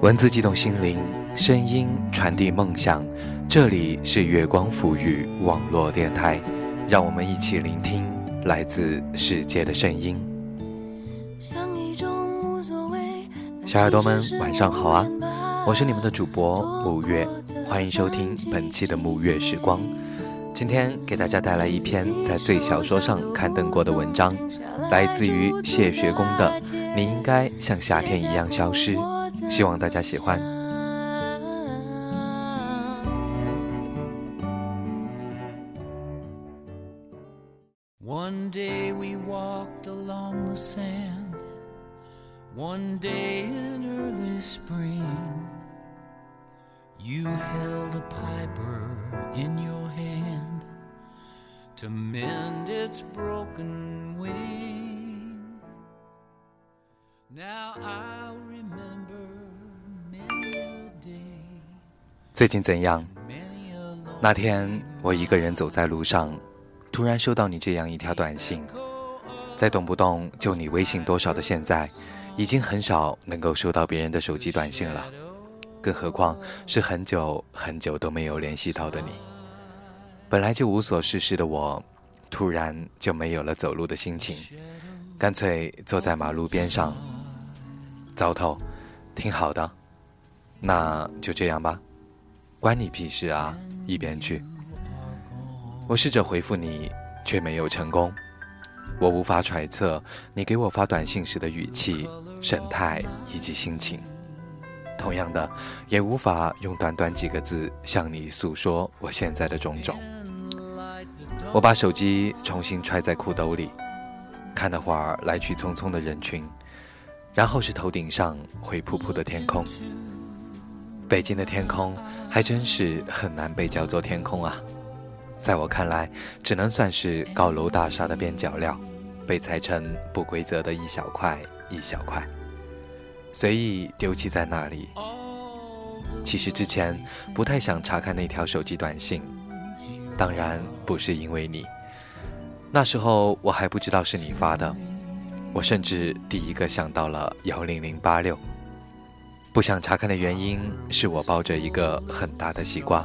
文字激动心灵，声音传递梦想。这里是月光抚育网络电台，让我们一起聆听来自世界的声音。小耳朵们，晚上好啊！我是你们的主播木月，欢迎收听本期的沐月时光。今天给大家带来一篇在最小说上刊登过的文章，来自于谢学工的《你应该像夏天一样消失》。希望大家喜欢。One day we walked along the sand. One day in early spring, you held a piper in your hand to mend its broken wing. Now I remember. 最近怎样？那天我一个人走在路上，突然收到你这样一条短信。在动不动就你微信多少的现在，已经很少能够收到别人的手机短信了，更何况是很久很久都没有联系到的你。本来就无所事事的我，突然就没有了走路的心情，干脆坐在马路边上。糟透，挺好的，那就这样吧。关你屁事啊！一边去。我试着回复你，却没有成功。我无法揣测你给我发短信时的语气、神态以及心情。同样的，也无法用短短几个字向你诉说我现在的种种。我把手机重新揣在裤兜里，看了会儿来去匆匆的人群，然后是头顶上灰扑扑的天空。北京的天空还真是很难被叫做天空啊，在我看来，只能算是高楼大厦的边角料，被裁成不规则的一小块一小块，随意丢弃在那里。其实之前不太想查看那条手机短信，当然不是因为你，那时候我还不知道是你发的，我甚至第一个想到了幺零零八六。不想查看的原因是我抱着一个很大的西瓜，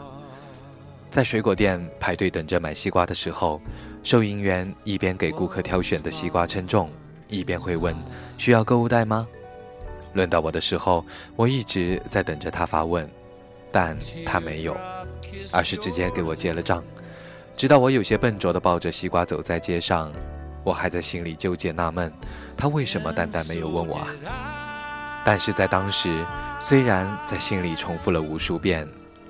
在水果店排队等着买西瓜的时候，收银员一边给顾客挑选的西瓜称重，一边会问：“需要购物袋吗？”轮到我的时候，我一直在等着他发问，但他没有，而是直接给我结了账。直到我有些笨拙地抱着西瓜走在街上，我还在心里纠结纳闷，他为什么单单没有问我啊？但是在当时，虽然在心里重复了无数遍，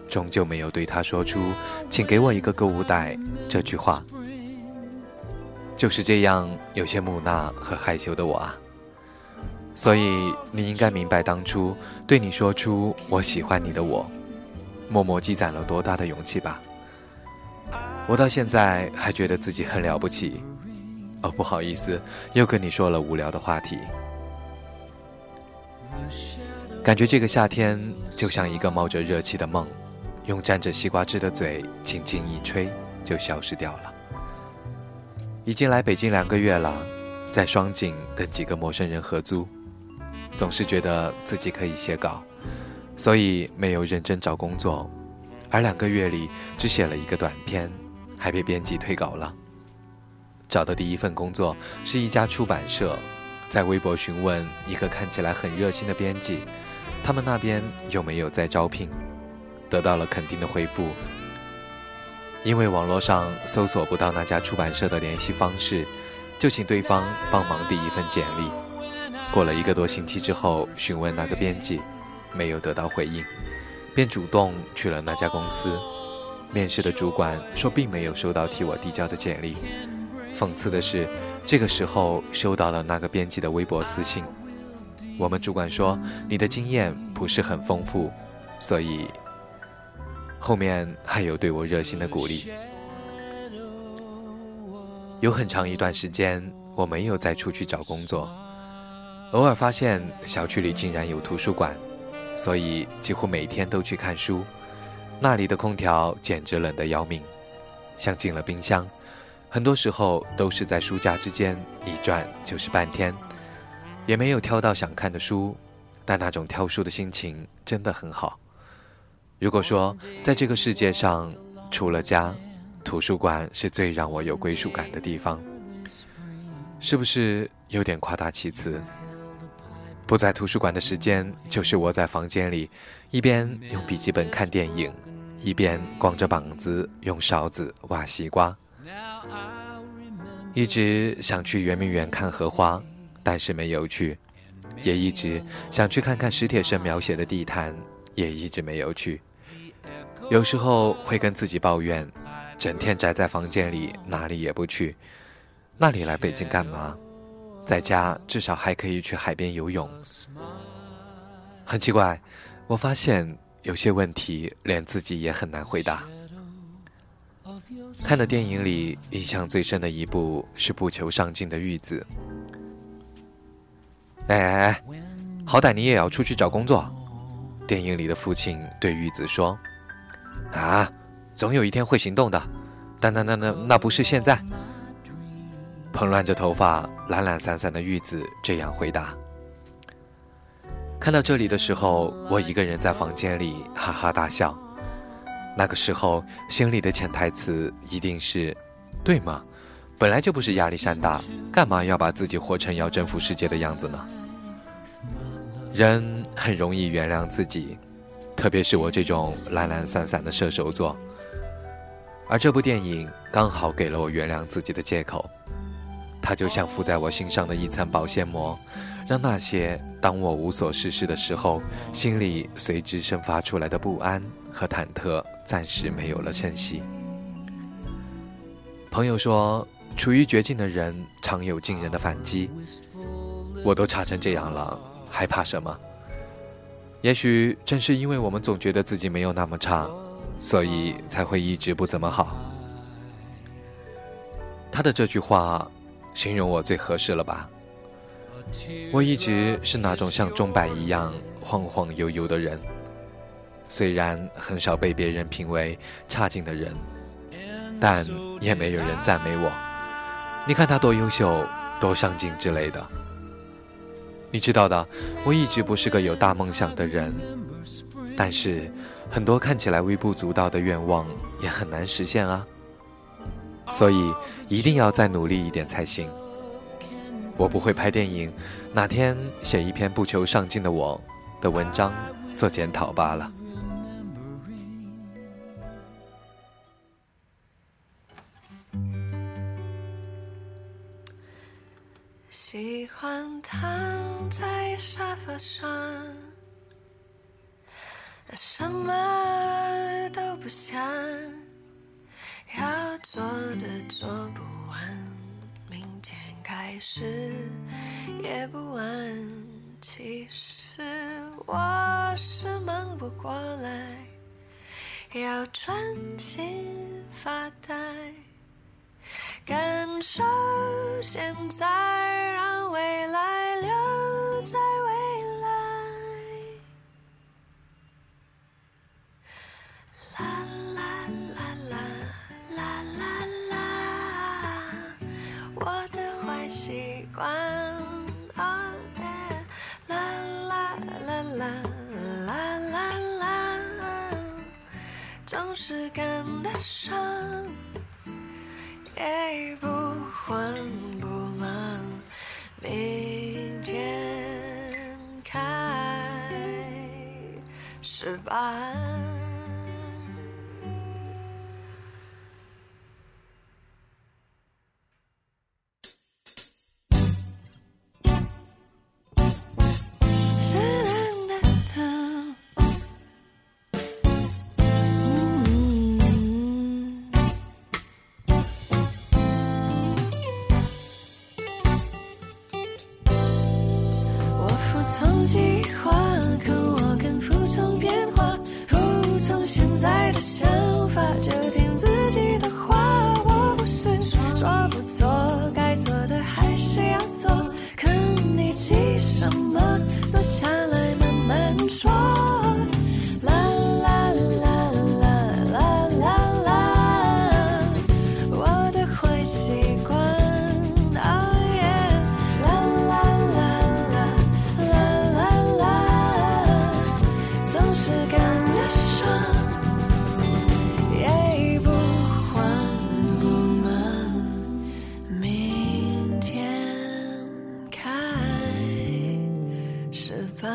终究没有对他说出“请给我一个购物袋”这句话。就是这样，有些木讷和害羞的我啊。所以你应该明白，当初对你说出“我喜欢你”的我，默默积攒了多大的勇气吧。我到现在还觉得自己很了不起。哦，不好意思，又跟你说了无聊的话题。感觉这个夏天就像一个冒着热气的梦，用沾着西瓜汁的嘴轻轻一吹，就消失掉了。已经来北京两个月了，在双井跟几个陌生人合租，总是觉得自己可以写稿，所以没有认真找工作，而两个月里只写了一个短篇，还被编辑退稿了。找的第一份工作是一家出版社。在微博询问一个看起来很热心的编辑，他们那边有没有在招聘？得到了肯定的回复。因为网络上搜索不到那家出版社的联系方式，就请对方帮忙递一份简历。过了一个多星期之后，询问那个编辑，没有得到回应，便主动去了那家公司。面试的主管说，并没有收到替我递交的简历。讽刺的是。这个时候收到了那个编辑的微博私信，我们主管说你的经验不是很丰富，所以后面还有对我热心的鼓励。有很长一段时间我没有再出去找工作，偶尔发现小区里竟然有图书馆，所以几乎每天都去看书。那里的空调简直冷得要命，像进了冰箱。很多时候都是在书架之间一转就是半天，也没有挑到想看的书，但那种挑书的心情真的很好。如果说在这个世界上，除了家，图书馆是最让我有归属感的地方，是不是有点夸大其词？不在图书馆的时间，就是窝在房间里，一边用笔记本看电影，一边光着膀子用勺子挖西瓜。一直想去圆明园看荷花，但是没有去；也一直想去看看史铁生描写的地毯，也一直没有去。有时候会跟自己抱怨，整天宅在房间里，哪里也不去。那里来北京干嘛？在家至少还可以去海边游泳。很奇怪，我发现有些问题连自己也很难回答。看的电影里印象最深的一部是不求上进的玉子。哎哎哎，好歹你也要出去找工作。电影里的父亲对玉子说。啊，总有一天会行动的，但那那那那不是现在。蓬乱着头发、懒懒散散的玉子这样回答。看到这里的时候，我一个人在房间里哈哈大笑。那个时候心里的潜台词一定是：对吗？本来就不是压力山大，干嘛要把自己活成要征服世界的样子呢？人很容易原谅自己。特别是我这种懒懒散散的射手座，而这部电影刚好给了我原谅自己的借口。它就像敷在我心上的一层保鲜膜，让那些当我无所事事的时候，心里随之生发出来的不安和忐忑暂时没有了声息。朋友说，处于绝境的人常有惊人的反击。我都差成这样了，还怕什么？也许正是因为我们总觉得自己没有那么差，所以才会一直不怎么好。他的这句话，形容我最合适了吧？我一直是那种像钟摆一样晃晃悠悠的人，虽然很少被别人评为差劲的人，但也没有人赞美我。你看他多优秀，多上进之类的。你知道的，我一直不是个有大梦想的人，但是很多看起来微不足道的愿望也很难实现啊，所以一定要再努力一点才行。我不会拍电影，哪天写一篇不求上进的我的文章做检讨罢了。喜欢躺在沙发上，什么都不想，要做的做不完，开始也不晚。其实我是忙不过来，要专心发呆。感受现在，让未来留在未来是赶得上。也不慌不忙，明天开始吧。计划可我更服从变化服从现在的想法就听自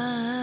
time.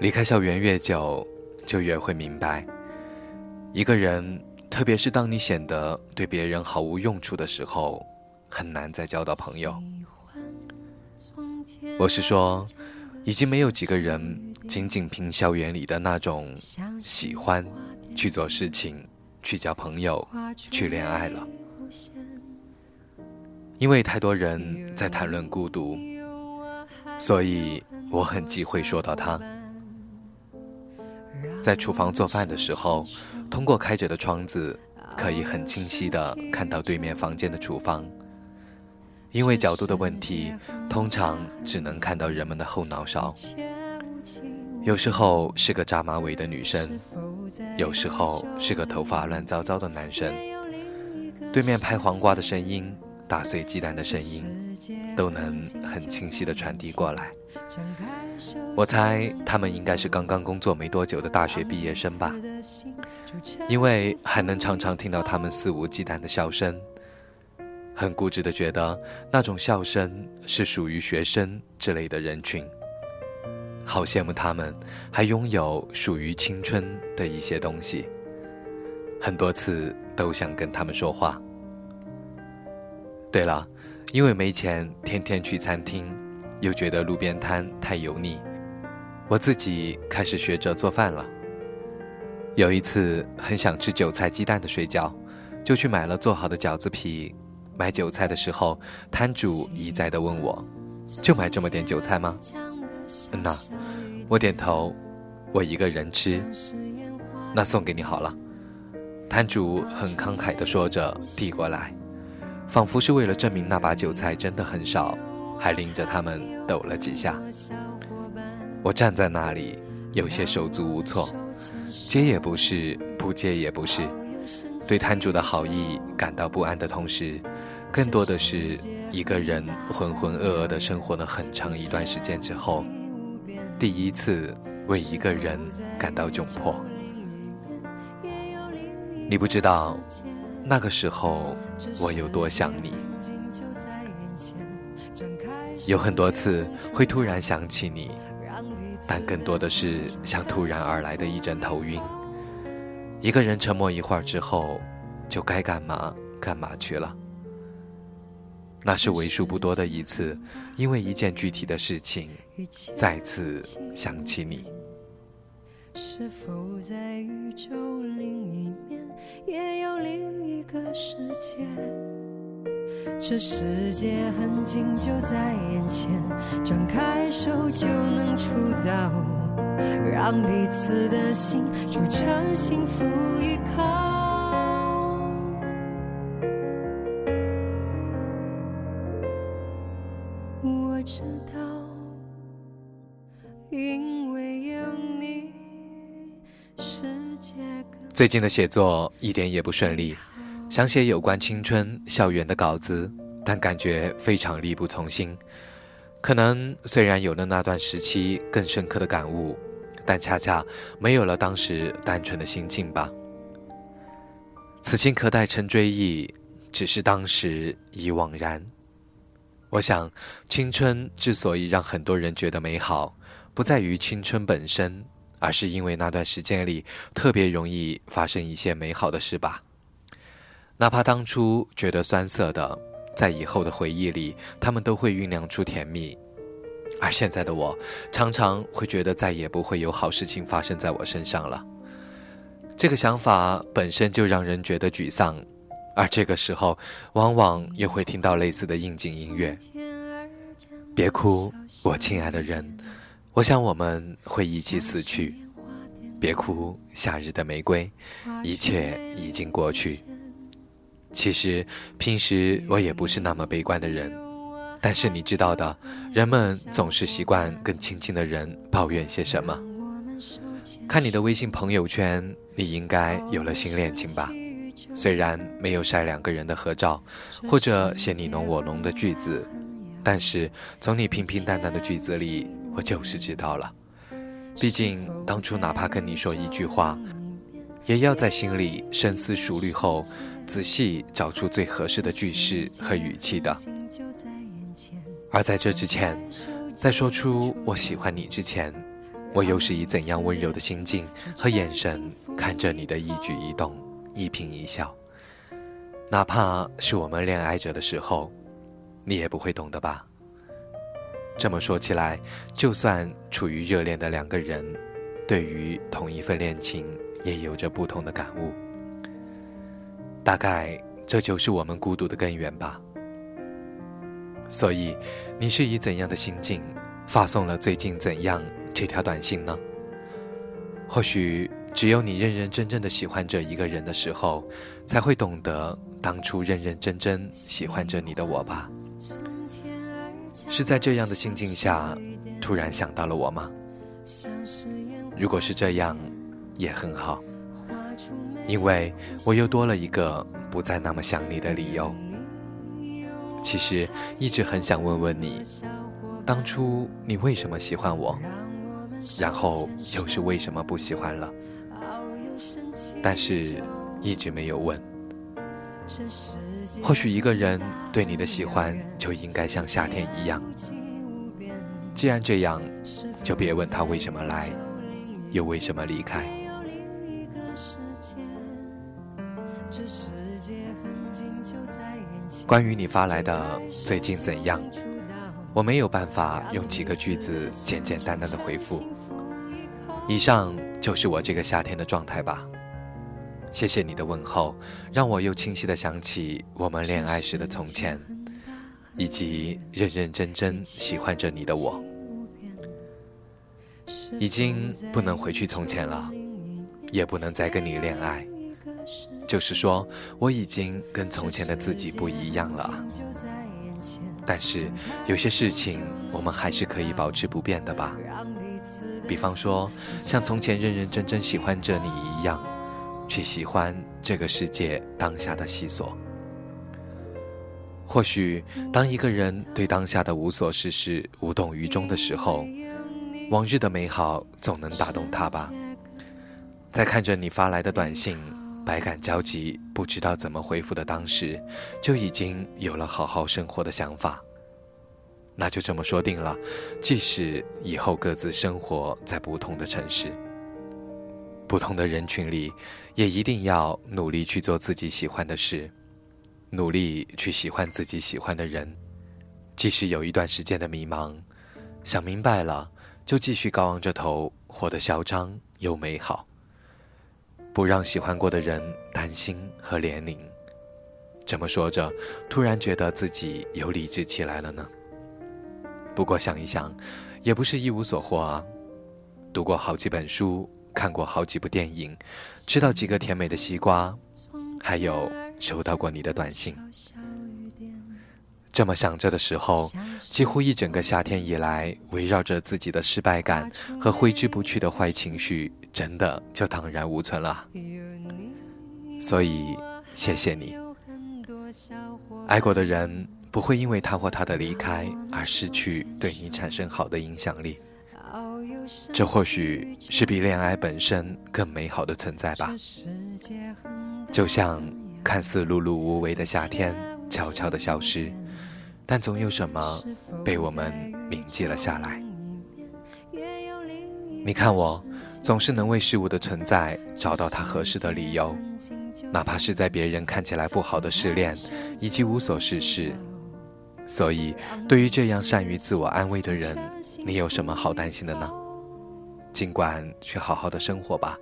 离开校园越久，就越会明白，一个人，特别是当你显得对别人毫无用处的时候，很难再交到朋友。我是说，已经没有几个人仅仅凭校园里的那种喜欢去做事情、去交朋友、去恋爱了，因为太多人在谈论孤独，所以我很忌讳说到他。在厨房做饭的时候，通过开着的窗子，可以很清晰地看到对面房间的厨房。因为角度的问题，通常只能看到人们的后脑勺。有时候是个扎马尾的女生，有时候是个头发乱糟糟的男生。对面拍黄瓜的声音，打碎鸡蛋的声音，都能很清晰地传递过来。我猜他们应该是刚刚工作没多久的大学毕业生吧，因为还能常常听到他们肆无忌惮的笑声，很固执的觉得那种笑声是属于学生之类的人群。好羡慕他们还拥有属于青春的一些东西，很多次都想跟他们说话。对了，因为没钱，天天去餐厅。又觉得路边摊太油腻，我自己开始学着做饭了。有一次很想吃韭菜鸡蛋的水饺，就去买了做好的饺子皮。买韭菜的时候，摊主一再的问我：“就买这么点韭菜吗？”嗯呐，我点头。我一个人吃，那送给你好了。摊主很慷慨的说着，递过来。仿佛是为了证明那把韭菜真的很少，还拎着它们抖了几下。我站在那里，有些手足无措，接也不是，不接也不是，对摊主的好意感到不安的同时，更多的是一个人浑浑噩噩的生活了很长一段时间之后，第一次为一个人感到窘迫。你不知道。那个时候，我有多想你。有很多次会突然想起你，但更多的是像突然而来的一阵头晕。一个人沉默一会儿之后，就该干嘛干嘛去了。那是为数不多的一次，因为一件具体的事情，再次想起你。是否在宇宙另一面也有另一个世界？这世界很近，就在眼前，张开手就能触到，让彼此的心筑成幸福依靠。我知道，因为有你。世界最近的写作一点也不顺利，想写有关青春校园的稿子，但感觉非常力不从心。可能虽然有了那段时期更深刻的感悟，但恰恰没有了当时单纯的心境吧。此情可待成追忆，只是当时已惘然。我想，青春之所以让很多人觉得美好，不在于青春本身。而是因为那段时间里特别容易发生一些美好的事吧，哪怕当初觉得酸涩的，在以后的回忆里，他们都会酝酿出甜蜜。而现在的我，常常会觉得再也不会有好事情发生在我身上了。这个想法本身就让人觉得沮丧，而这个时候，往往又会听到类似的应景音乐。别哭，我亲爱的人。我想我们会一起死去，别哭，夏日的玫瑰，一切已经过去。其实平时我也不是那么悲观的人，但是你知道的，人们总是习惯跟亲近的人抱怨些什么。看你的微信朋友圈，你应该有了新恋情吧？虽然没有晒两个人的合照，或者写你侬我侬的句子，但是从你平平淡淡的句子里。我就是知道了，毕竟当初哪怕跟你说一句话，也要在心里深思熟虑后，仔细找出最合适的句式和语气的。而在这之前，在说出我喜欢你之前，我又是以怎样温柔的心境和眼神看着你的一举一动、一颦一笑？哪怕是我们恋爱着的时候，你也不会懂的吧？这么说起来，就算处于热恋的两个人，对于同一份恋情也有着不同的感悟。大概这就是我们孤独的根源吧。所以，你是以怎样的心境发送了“最近怎样”这条短信呢？或许，只有你认认真真的喜欢着一个人的时候，才会懂得当初认认真真喜欢着你的我吧。是在这样的心境下，突然想到了我吗？如果是这样，也很好，因为我又多了一个不再那么想你的理由。其实一直很想问问你，当初你为什么喜欢我，然后又是为什么不喜欢了？但是一直没有问。或许一个人对你的喜欢就应该像夏天一样。既然这样，就别问他为什么来，又为什么离开。关于你发来的最近怎样，我没有办法用几个句子简简单单的回复。以上就是我这个夏天的状态吧。谢谢你的问候，让我又清晰的想起我们恋爱时的从前，以及认认真真喜欢着你的我。已经不能回去从前了，也不能再跟你恋爱，就是说我已经跟从前的自己不一样了。但是有些事情我们还是可以保持不变的吧。比方说，像从前认认真真喜欢着你一样，去喜欢这个世界当下的细琐。或许，当一个人对当下的无所事事无动于衷的时候，往日的美好总能打动他吧。在看着你发来的短信，百感交集，不知道怎么回复的当时，就已经有了好好生活的想法。那就这么说定了，即使以后各自生活在不同的城市，不同的人群里，也一定要努力去做自己喜欢的事。努力去喜欢自己喜欢的人，即使有一段时间的迷茫，想明白了，就继续高昂着头，活得嚣张又美好，不让喜欢过的人担心和怜悯。这么说着，突然觉得自己有理智起来了呢。不过想一想，也不是一无所获啊。读过好几本书，看过好几部电影，吃到几个甜美的西瓜，还有。收到过你的短信，这么想着的时候，几乎一整个夏天以来，围绕着自己的失败感和挥之不去的坏情绪，真的就荡然无存了。所以，谢谢你。爱过的人不会因为他或她的离开而失去对你产生好的影响力，这或许是比恋爱本身更美好的存在吧。就像。看似碌碌无为的夏天悄悄地消失，但总有什么被我们铭记了下来。你看我，总是能为事物的存在找到它合适的理由，哪怕是在别人看起来不好的失恋以及无所事事。所以，对于这样善于自我安慰的人，你有什么好担心的呢？尽管去好好的生活吧，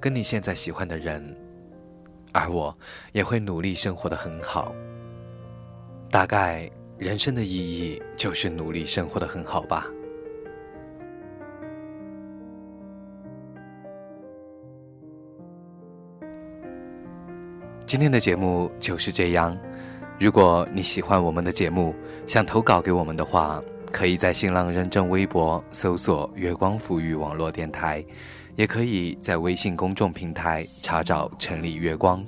跟你现在喜欢的人。而我也会努力生活的很好。大概人生的意义就是努力生活的很好吧。今天的节目就是这样。如果你喜欢我们的节目，想投稿给我们的话，可以在新浪认证微博搜索“月光抚育网络电台”。也可以在微信公众平台查找“城里月光”，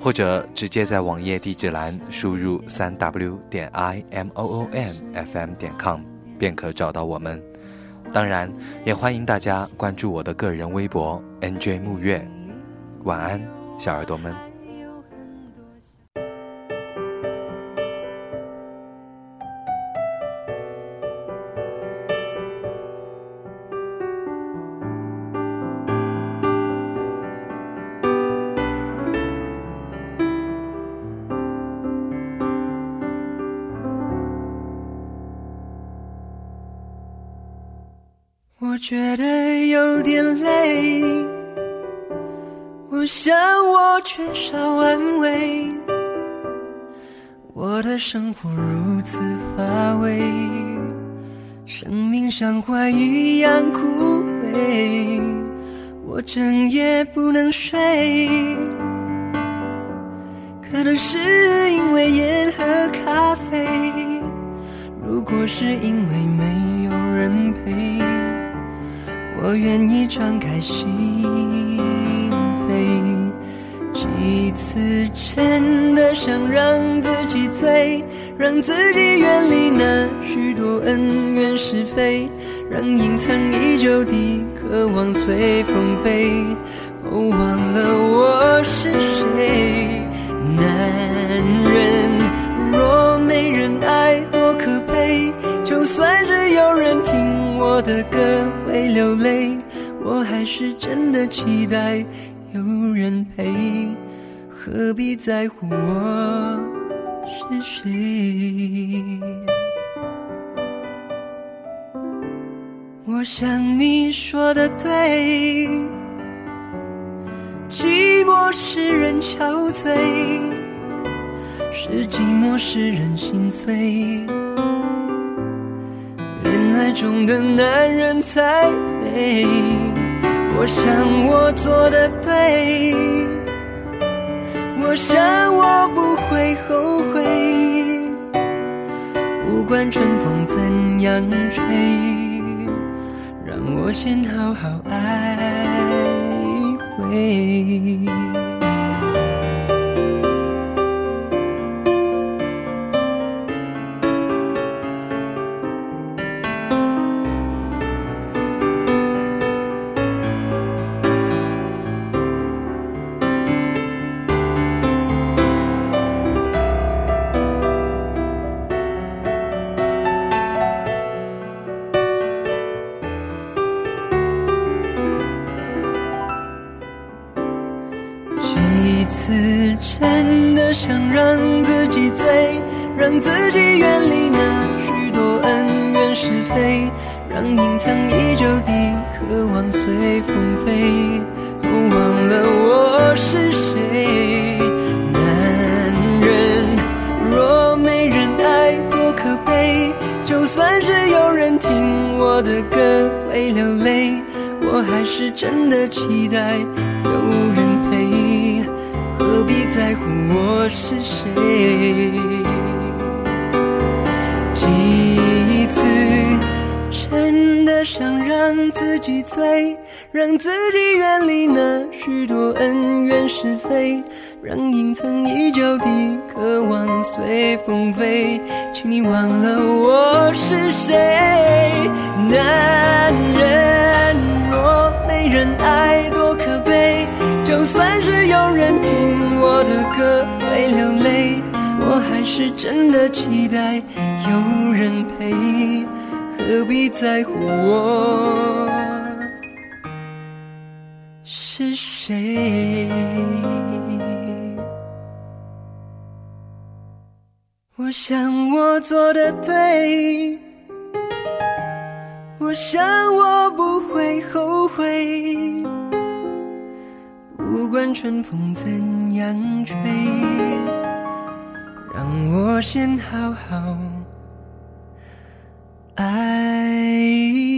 或者直接在网页地址栏输入“三 w 点 i m o o n f m 点 com” 便可找到我们。当然，也欢迎大家关注我的个人微博 “nj 木月”。晚安，小耳朵们。我觉得有点累，我想我缺少安慰，我的生活如此乏味，生命像花一样枯萎，我整夜不能睡，可能是因为烟和咖啡，如果是因为没有人陪。我愿意敞开心扉，几次真的想让自己醉，让自己远离那许多恩怨是非，让隐藏已久的渴望随风飞。哦，忘了我是谁，男人若没人爱多可悲，就算是有人听我的歌。会流泪，我还是真的期待有人陪，何必在乎我是谁？我想你说的对，寂寞使人憔悴，是寂寞使人心碎。爱中的男人才美，我想我做的对，我想我不会后悔，不管春风怎样吹，让我先好好爱回。飞，忘了我是谁。男人若没人爱，多可悲。就算是有人听我的歌会流泪，我还是真的期待有人陪。何必在乎我是谁？想让自己醉，让自己远离那许多恩怨是非，让隐藏已久的渴望随风飞。请你忘了我是谁。男人若没人爱，多可悲。就算是有人听我的歌会流泪，我还是真的期待有人陪。何必在乎我是谁？我想我做的对，我想我不会后悔。不管春风怎样吹，让我先好好爱。